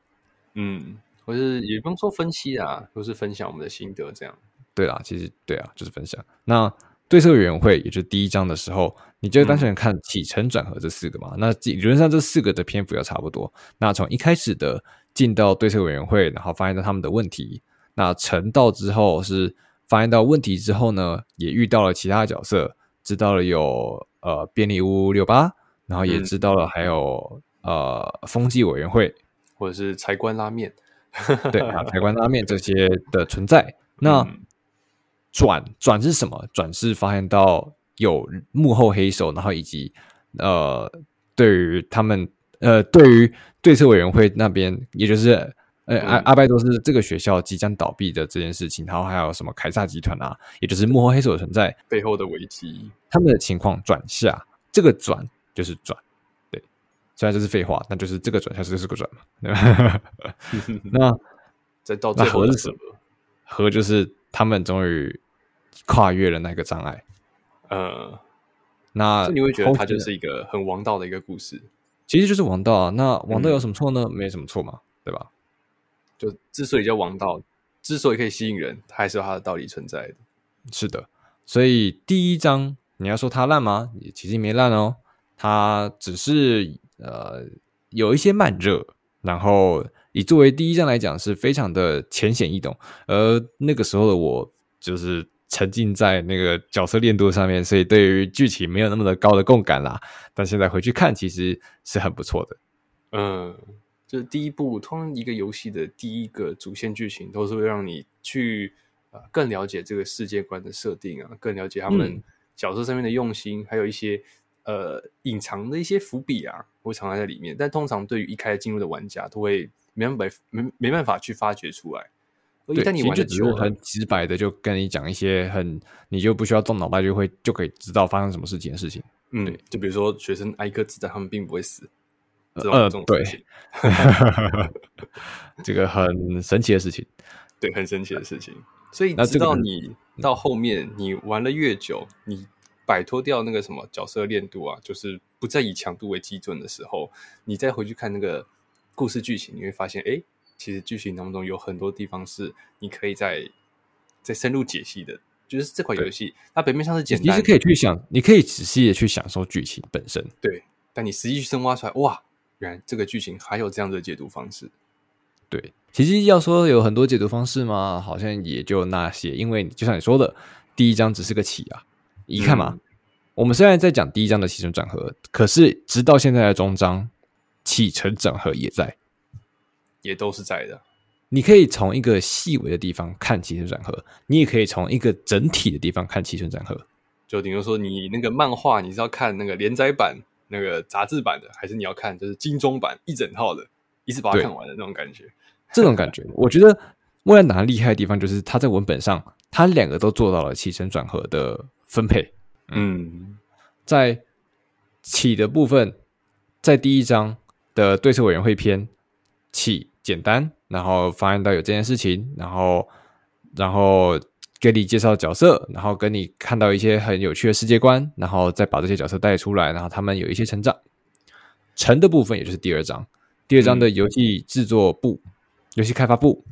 嗯，或是也不用说分析啊，都是分享我们的心得这样。对啦，其实对啊，就是分享。那对策委员会，也就是第一章的时候，你就单纯看起承转合这四个嘛。嗯、那理论上这四个的篇幅要差不多。那从一开始的进到对策委员会，然后发现到他们的问题，那成到之后是发现到问题之后呢，也遇到了其他角色，知道了有。呃，便利屋六八，然后也知道了，还有、嗯、呃，风纪委员会或者是财官拉面，对啊，财官拉面这些的存在。那转转是什么？转是发现到有幕后黑手，然后以及呃，对于他们呃，对于对策委员会那边，也就是呃、嗯、阿阿拜多斯这个学校即将倒闭的这件事情，然后还有什么凯撒集团啊，也就是幕后黑手的存在背后的危机，他们的情况转下，这个转就是转，对，虽然这是废话，那就是这个转下就是这个转嘛，对吧？那 再到最后是什么？和就是他们终于跨越了那个障碍，呃。那你会觉得它就是一个很王道的一个故事，其实就是王道啊。那王道有什么错呢？嗯、没什么错嘛，对吧？就之所以叫王道，之所以可以吸引人，它还是有它的道理存在的。是的，所以第一章你要说它烂吗？也其实没烂哦，它只是呃有一些慢热，然后以作为第一章来讲是非常的浅显易懂。而那个时候的我就是。沉浸在那个角色练度上面，所以对于剧情没有那么的高的共感啦。但现在回去看，其实是很不错的。嗯，就是第一部，通常一个游戏的第一个主线剧情，都是会让你去呃更了解这个世界观的设定啊，更了解他们角色上面的用心，嗯、还有一些呃隐藏的一些伏笔啊，会藏在里面。但通常对于一开始进入的玩家，都会没办法没没办法去发掘出来。对，其实就只是很直白的就跟你讲一些很，你就不需要动脑袋就会就可以知道发生什么事情的事情。嗯，对，就比如说学生挨一颗子弹，他们并不会死。呃，对，这个很神奇的事情，对，很神奇的事情。所以直到你到后面，你玩了越久，你摆脱掉那个什么角色练度啊，就是不再以强度为基准的时候，你再回去看那个故事剧情，你会发现，哎。其实剧情当中有很多地方是你可以在再深入解析的，就是这款游戏它表面上是简单，你是可以去想，你可以仔细的去享受剧情本身。对，但你实际去深挖出来，哇，原来这个剧情还有这样的解读方式。对，其实要说有很多解读方式嘛？好像也就那些，因为就像你说的，第一章只是个起啊，你看嘛，嗯、我们虽然在讲第一章的起承转合，可是直到现在的终章，起承转合也在。也都是在的。你可以从一个细微的地方看起承转合，你也可以从一个整体的地方看起承转合。就比如说，你那个漫画，你是要看那个连载版、那个杂志版的，还是你要看就是精装版一整套的，一次把它看完的那种感觉？这种感觉，我觉得莫兰达厉害的地方就是他在文本上，他两个都做到了起承转合的分配。嗯，在起的部分，在第一章的对策委员会篇。起简单，然后发现到有这件事情，然后然后给你介绍角色，然后跟你看到一些很有趣的世界观，然后再把这些角色带出来，然后他们有一些成长。成的部分也就是第二章，第二章的游戏制作部、嗯、游戏开发部，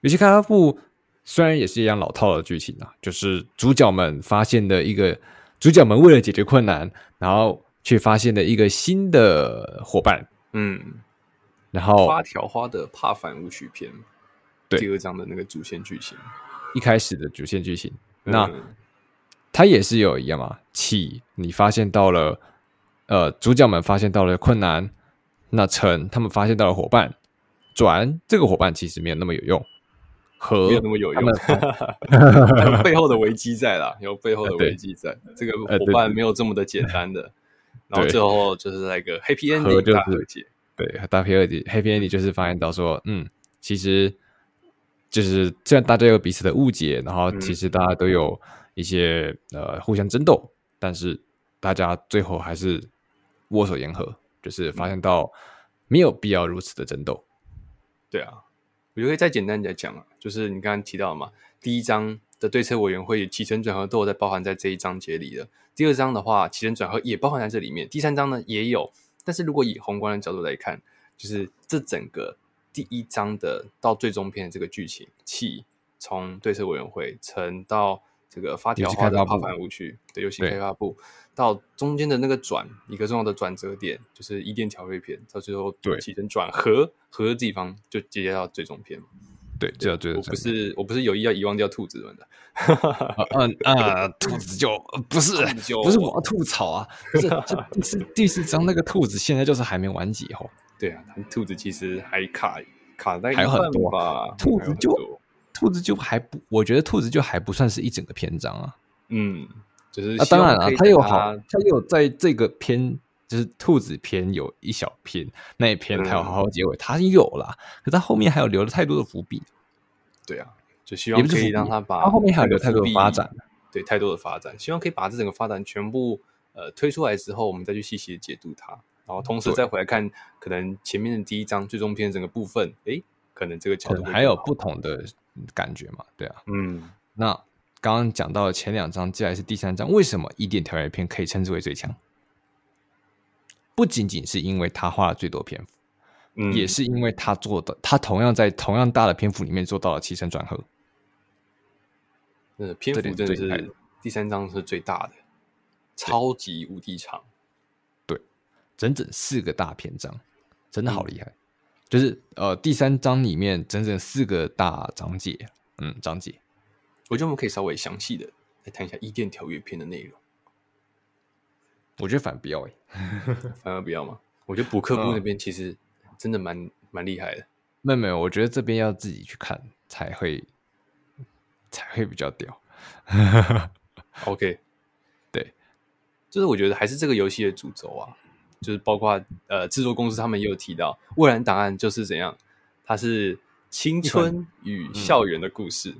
游戏开发部虽然也是一样老套的剧情啊，就是主角们发现的一个主角们为了解决困难，然后去发现的一个新的伙伴，嗯。然后发条花的帕凡舞曲篇，对第二章的那个主线剧情，一开始的主线剧情，嗯、那它也是有一样嘛？起，你发现到了，呃，主角们发现到了困难，那成他们发现到了伙伴，转这个伙伴其实没有那么有用，和没有那么有用，有背后的危机在啦，有背后的危机在，这个伙伴没有这么的简单的，然后最后就是那个 Happy Ending 大和解。对，大 P 二 D Happy Ending 就是发现到说，嗯，其实就是虽然大家有彼此的误解，然后其实大家都有一些、嗯、呃互相争斗，但是大家最后还是握手言和，就是发现到没有必要如此的争斗。对啊，我就可以再简单点讲啊，就是你刚刚提到嘛，第一章的对策委员会起承转合都有在包含在这一章节里的，第二章的话起承转合也包含在这里面，第三章呢也有。但是如果以宏观的角度来看，就是这整个第一章的到最终篇的这个剧情，气从对策委员会承到这个发条化的帕凡舞曲的游戏开发部，到中间的那个转一个重要的转折点，就是伊甸条约篇，到最后起承转合合的地方，就接接到最终篇。对，这样最我不是我不是有意要遗忘掉兔子们的，嗯啊，兔子就不是 就不是我要吐槽啊，这这第四第四章那个兔子现在就是还没完结哦。对啊，兔子其实还卡卡在还有很多吧，兔子就兔子就还不，我觉得兔子就还不算是一整个篇章啊。嗯，就是啊，当然了，它有好，它有在这个篇就是兔子篇有一小篇那一篇，它有好好结尾，它、嗯、有啦，可它后面还有留了太多的伏笔。对啊，就希望可以让它把它后面还有留太多的发展，对，太多的发展，希望可以把这整个发展全部呃推出来之后，我们再去细细的解读它，然后同时再回来看可能前面的第一章最终篇整个部分，诶，可能这个角度还有不同的感觉嘛？对啊，嗯，那。刚刚讲到了前两章，接下来是第三章。为什么一点条约篇可以称之为最强？不仅仅是因为他花了最多篇幅，嗯，也是因为他做的，他同样在同样大的篇幅里面做到了起承转合。呃，篇幅真的是第三章是最大的，超级无敌长。对，整整四个大篇章，真的好厉害。嗯、就是呃，第三章里面整整四个大章节，嗯，章节。我觉得我们可以稍微详细的来谈一下伊甸条约篇的内容。我觉得反而不要诶，反而不要吗？我觉得补课部那边其实真的蛮蛮厉害的。没有没有，我觉得这边要自己去看才会才会比较屌。OK，对，就是我觉得还是这个游戏的主轴啊，就是包括呃制作公司他们也有提到，《蔚蓝档案》就是怎样，它是青春与校园的故事。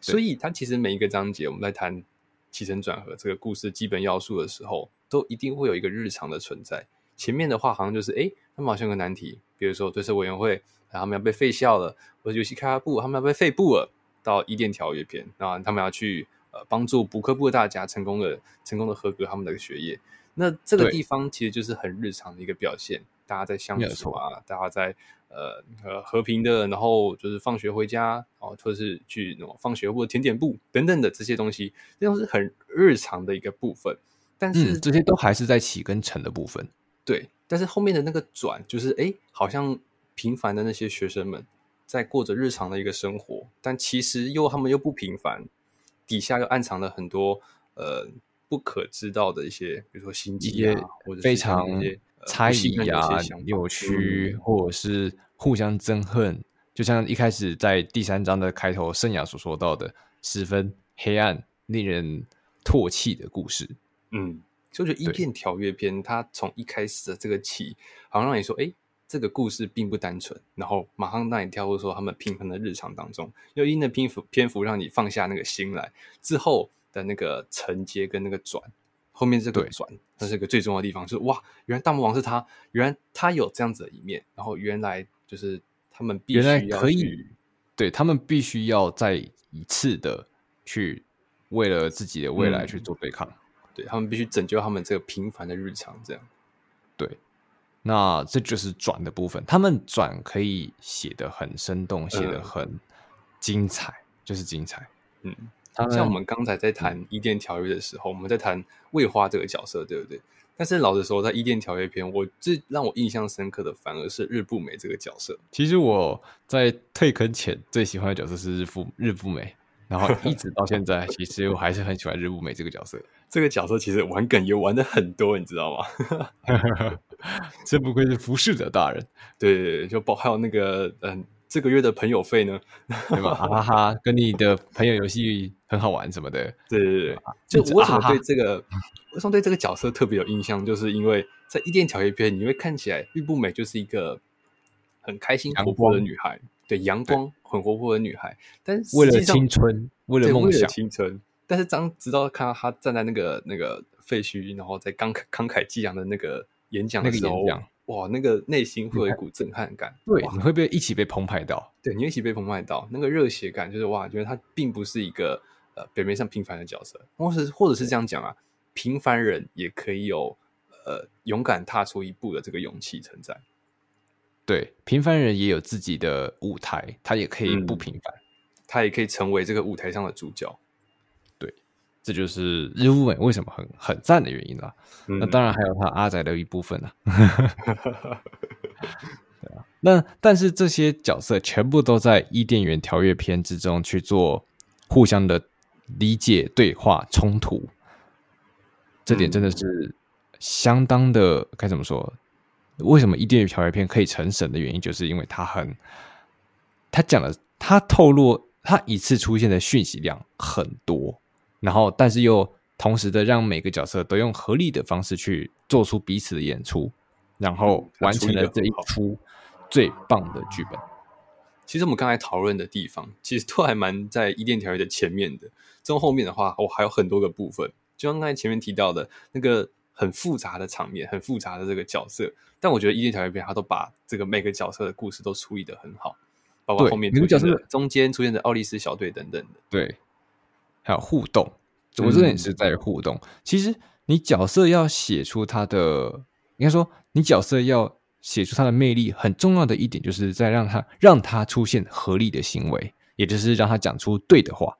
所以，它其实每一个章节，我们在谈起承转合这个故事基本要素的时候，都一定会有一个日常的存在。前面的话，好像就是，哎，他们好像有个难题，比如说对策委员会，然后他们要被废校了；或者游戏开发部，他们要被废部了。到伊甸条约篇，然后他们要去呃帮助补课部的大家成功的、成功的合格他们的学业。那这个地方其实就是很日常的一个表现，大家在相处啊，大家在。呃呃，和平的，然后就是放学回家哦，或者是去那种放学或者甜点部等等的这些东西，这都是很日常的一个部分。但是、嗯、这些都还是在起跟承的部分。对，但是后面的那个转，就是哎，好像平凡的那些学生们在过着日常的一个生活，但其实又他们又不平凡，底下又暗藏了很多呃不可知道的一些，比如说心机啊，或者非常。猜疑啊，扭曲，或者是互相憎恨，嗯，就像一开始在第三章的开头，圣雅所说到的，十分黑暗、令人唾弃的故事。嗯，就觉得伊甸条约篇，它从一开始的这个起，好像让你说，哎，这个故事并不单纯，然后马上让你跳入说他们平衡的日常当中，又因的篇幅篇幅让你放下那个心来，之后的那个承接跟那个转。后面这个转，这是一个最重要的地方，就是哇，原来大魔王是他，原来他有这样子的一面，然后原来就是他们必须要可以，对他们必须要再一次的去为了自己的未来去做对抗，嗯、对他们必须拯救他们这个平凡的日常，这样，对，那这就是转的部分，他们转可以写得很生动，写得很精彩，嗯、就是精彩，嗯。像我们刚才在谈伊甸条约的时候，我们在谈卫花这个角色，对不对？但是老实说，在伊甸条约篇，我最让我印象深刻的反而是日不美这个角色。其实我在退坑前最喜欢的角色是日不日不美，然后一直到现在，其实我还是很喜欢日不美这个角色。这个角色其实玩梗也玩的很多，你知道吗？真不愧是服侍者大人。对对对，就包还有那个嗯。这个月的朋友费呢？对吧？哈哈哈，跟你的朋友游戏很好玩什么的。对对对，就我为什么对这个，为什么对这个角色特别有印象？就是因为在伊甸条约篇，你会看起来玉不美就是一个很开心活泼的女孩，对，阳光很活泼的女孩。但是为了青春，为了梦想，青春。但是当直到看到她站在那个那个废墟，然后在慷慨慷慨激昂的那个演讲的时候。哇，那个内心会有一股震撼感，对，你会不会一起被澎湃到？对，你会一起被澎湃到，那个热血感就是哇，觉得他并不是一个呃表面上平凡的角色，或是或者是这样讲啊，平凡人也可以有呃勇敢踏出一步的这个勇气存在。对，平凡人也有自己的舞台，他也可以不平凡，嗯，他也可以成为这个舞台上的主角。对这就是日部美为什么很很赞的原因啦，嗯。那当然还有他阿宅的一部分呢，啊。对啊，那但是这些角色全部都在伊甸园条约篇之中去做互相的理解、对话、冲突，这点真的是相当的该怎么说？为什么伊甸园条约片可以成神的原因，就是因为他很他讲了，他透露他一次出现的讯息量很多。然后，但是又同时的让每个角色都用合理的方式去做出彼此的演出，然后完成了这一出最棒的剧本。其实我们刚才讨论的地方，其实都还蛮在伊甸条约的前面的。这种后面的话，我还有很多个部分，就像刚才前面提到的那个很复杂的场面，很复杂的这个角色。但我觉得伊甸条约篇，他都把这个每个角色的故事都处理得很好，包括后面出现的中间出现的奥利斯小队等等的。对，还有互动，我这也是在于互动。嗯、其实你角色要写出他的，应该说你角色要。写出他的魅力很重要的一点，就是在让他让他出现合理的行为，也就是让他讲出对的话。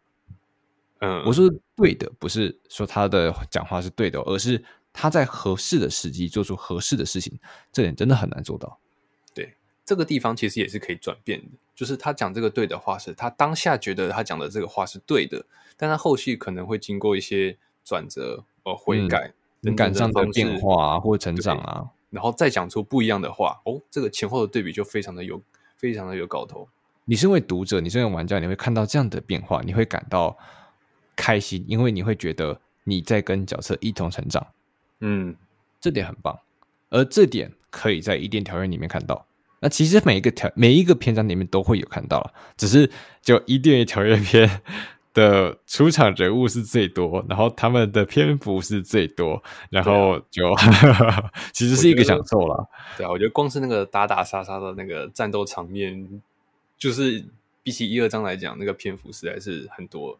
嗯，我说对的，不是说他的讲话是对的，而是他在合适的时机做出合适的事情。这点真的很难做到。对，这个地方其实也是可以转变的，就是他讲这个对的话，是他当下觉得他讲的这个话是对的，但他后续可能会经过一些转折、呃悔改、情感上的变化啊，或成长啊。然后再讲出不一样的话哦，这个前后的对比就非常的有，非常的有搞头。你身为读者，你身为玩家，你会看到这样的变化，你会感到开心，因为你会觉得你在跟角色一同成长。嗯，这点很棒，而这点可以在伊甸条约里面看到。那其实每一个条每一个篇章里面都会有看到了，只是就伊甸条约篇。的出场人物是最多，然后他们的篇幅是最多，然后就、啊、其实是一个享受了。对啊，我觉得光是那个打打杀杀的那个战斗场面，就是比起一二章来讲，那个篇幅实在是很多。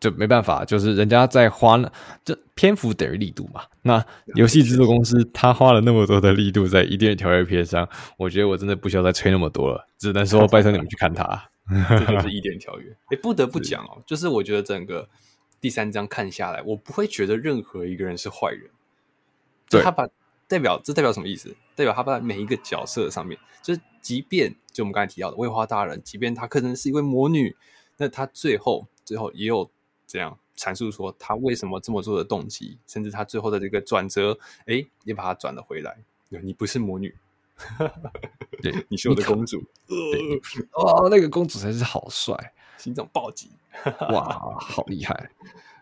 就没办法，就是人家在花了这篇幅等于力度嘛。那游戏制作公司他花了那么多的力度在一定的条约篇上，我觉得我真的不需要再吹那么多了，只能说 拜托你们去看它。这就是 伊甸条约。哎，不得不讲哦，就是我觉得整个第三章看下来，我不会觉得任何一个人是坏人。就他把代表这代表什么意思？代表他把每一个角色上面，就是即便就我们刚才提到的卫花大人，即便他可能是一位魔女，那他最后最后也有这样阐述说他为什么这么做的动机，甚至他最后的这个转折，哎，也把他转了回来。你不是魔女。对，你是我的公主。哦，那个公主才是好帅，心脏暴击，哇，好厉害，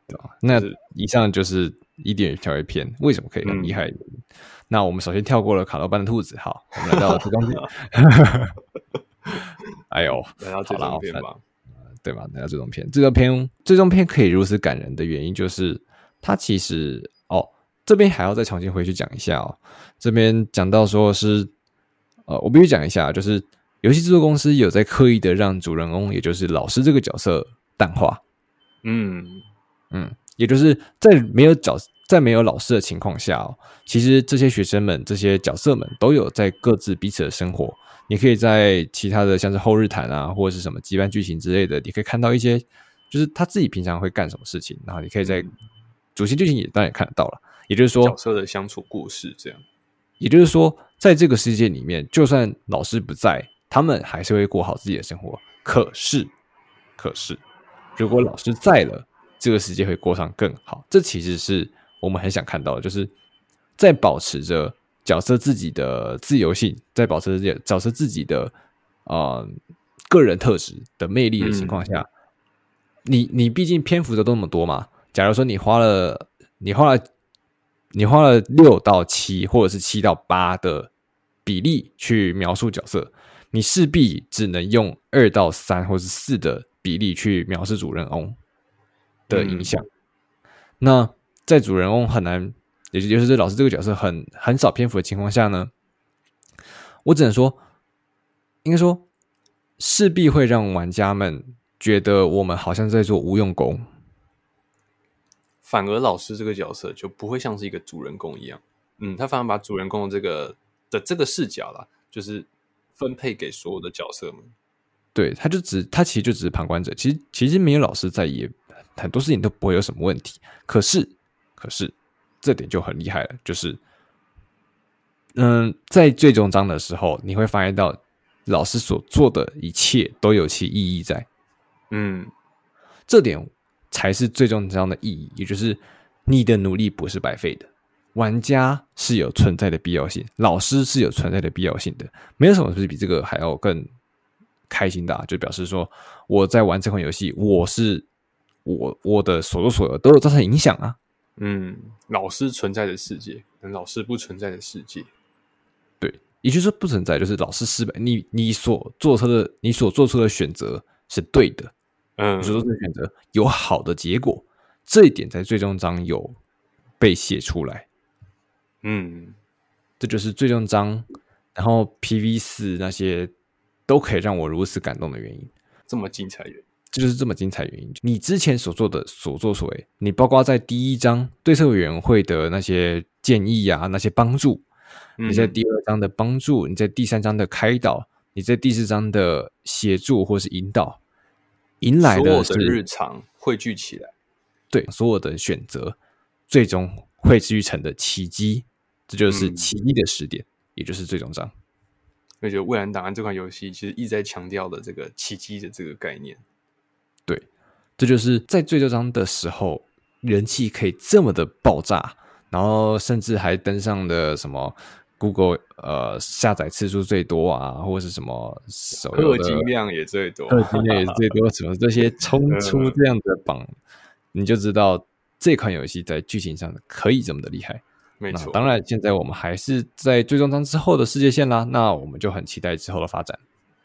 对吧？那以上就是一点跳跃篇为什么可以很厉害，嗯。那我们首先跳过了卡洛班的兔子，好，我们来到了最终篇。哎呦，来到最终篇吧，对吧？来到最终篇，最终篇最终篇可以如此感人的原因，就是它其实哦，这边还要再重新回去讲一下哦。这边讲到说是。呃，我必须讲一下，就是游戏制作公司有在刻意的让主人公，也就是老师这个角色淡化。嗯嗯，也就是在没有角在没有老师的情况下哦，其实这些学生们、这些角色们都有在各自彼此的生活。你可以在其他的像是后日谈啊，或者是什么羁绊剧情之类的，你可以看到一些，就是他自己平常会干什么事情，然后你可以在主线剧情也当然也看得到了。也就是说，角色的相处故事这样。也就是说，在这个世界里面，就算老师不在，他们还是会过好自己的生活。可是，可是，如果老师在了，这个世界会过上更好。这其实是我们很想看到的，就是在保持着角色自己的自由性，在保持着角色自己的啊、呃、个人特质的魅力的情况下，嗯、你你毕竟篇幅都那么多嘛。假如说你花了，你花了。你花了六到七，或者是七到八的比例去描述角色，你势必只能用二到三或者是四的比例去描述主人翁的影响。那在主人翁很难，也就是老师这个角色很很少篇幅的情况下呢，我只能说，应该说势必会让玩家们觉得我们好像在做无用功。反而老师这个角色就不会像是一个主人公一样，嗯，他反而把主人公的这个的这个视角啦，就是分配给所有的角色们。对，他就只他其实就只是旁观者，其实其实没有老师在也很多事情都不会有什么问题。可是可是这点就很厉害了，就是嗯，在最终章的时候，你会发现到老师所做的一切都有其意义在，嗯，这点。才是最重要的意义，也就是你的努力不是白费的。玩家是有存在的必要性，老师是有存在的必要性的。没有什么是比这个还要更开心的啊，就表示说我在玩这款游戏，我是我我的所作所为都有造成影响啊。嗯，老师存在的世界跟老师不存在的世界，对，也就是说不存在，就是老师失败，你你所做出的你所做出的选择是对的，嗯，你所做出的选择有好的结果，这一点在最终章有被写出来。嗯，这就是最终章，然后 PV 四那些都可以让我如此感动的原因，这么精彩的。这就是这么精彩原因。你之前所做的所作所为，你包括在第一章对策委员会的那些建议啊，那些帮助，你在第二章的帮助，你在第三章的开导，你在第四章的协助或是引导，迎来的是日常汇聚起来，对，所有的选择最终汇聚成的奇迹，这就是奇迹的时点，嗯、也就是最终章。而且《蔚蓝档案》这款游戏其实一直在强调的这个奇迹的这个概念。对，这就是在最终章的时候，人气可以这么的爆炸，然后甚至还登上了什么 Google 呃下载次数最多啊，或者是什么氪金量也最多，氪金量也是最多，什么这些冲出 这样的榜，你就知道这款游戏在剧情上可以这么的厉害。没错，当然现在我们还是在最终章之后的世界线啦，那我们就很期待之后的发展。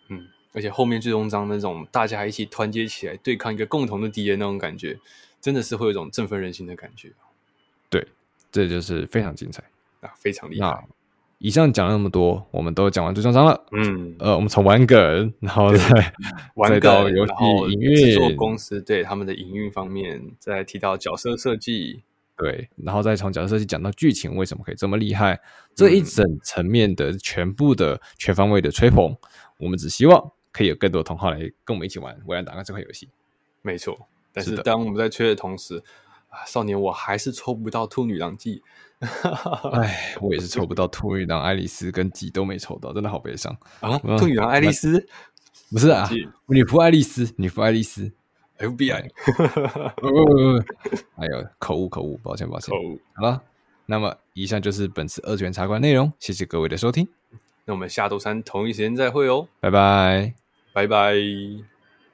嗯。而且后面最终章那种大家一起团结起来对抗一个共同的敌人那种感觉，真的是会有一种振奋人心的感觉。对，这就是非常精彩啊，非常厉害。以上讲了那么多，我们都讲完最终章了。嗯，呃，我们从玩梗，然后再 玩到游戏营运制作公司对他们的营运方面，再提到角色设计，对，然后再从角色设计讲到剧情为什么可以这么厉害，这一整层面的全部的全方位的吹捧，我们只希望。可以有更多的同好来跟我们一起玩《蔚蓝档案》这款游戏，没错。但是当我们在吹的同时，啊，少年我还是抽不到兔女郎记。哎，我也是抽不到兔女郎爱丽丝跟鸡都没抽到，真的好悲伤啊！兔女郎爱丽丝不是啊，女仆爱丽丝，女仆爱丽丝，FBI。哎呦，口误口误，抱歉抱歉。口误。好了，那么以上就是本次二次元茶馆内容，谢谢各位的收听。那我们下周三同一时间再会哦，拜拜，拜拜。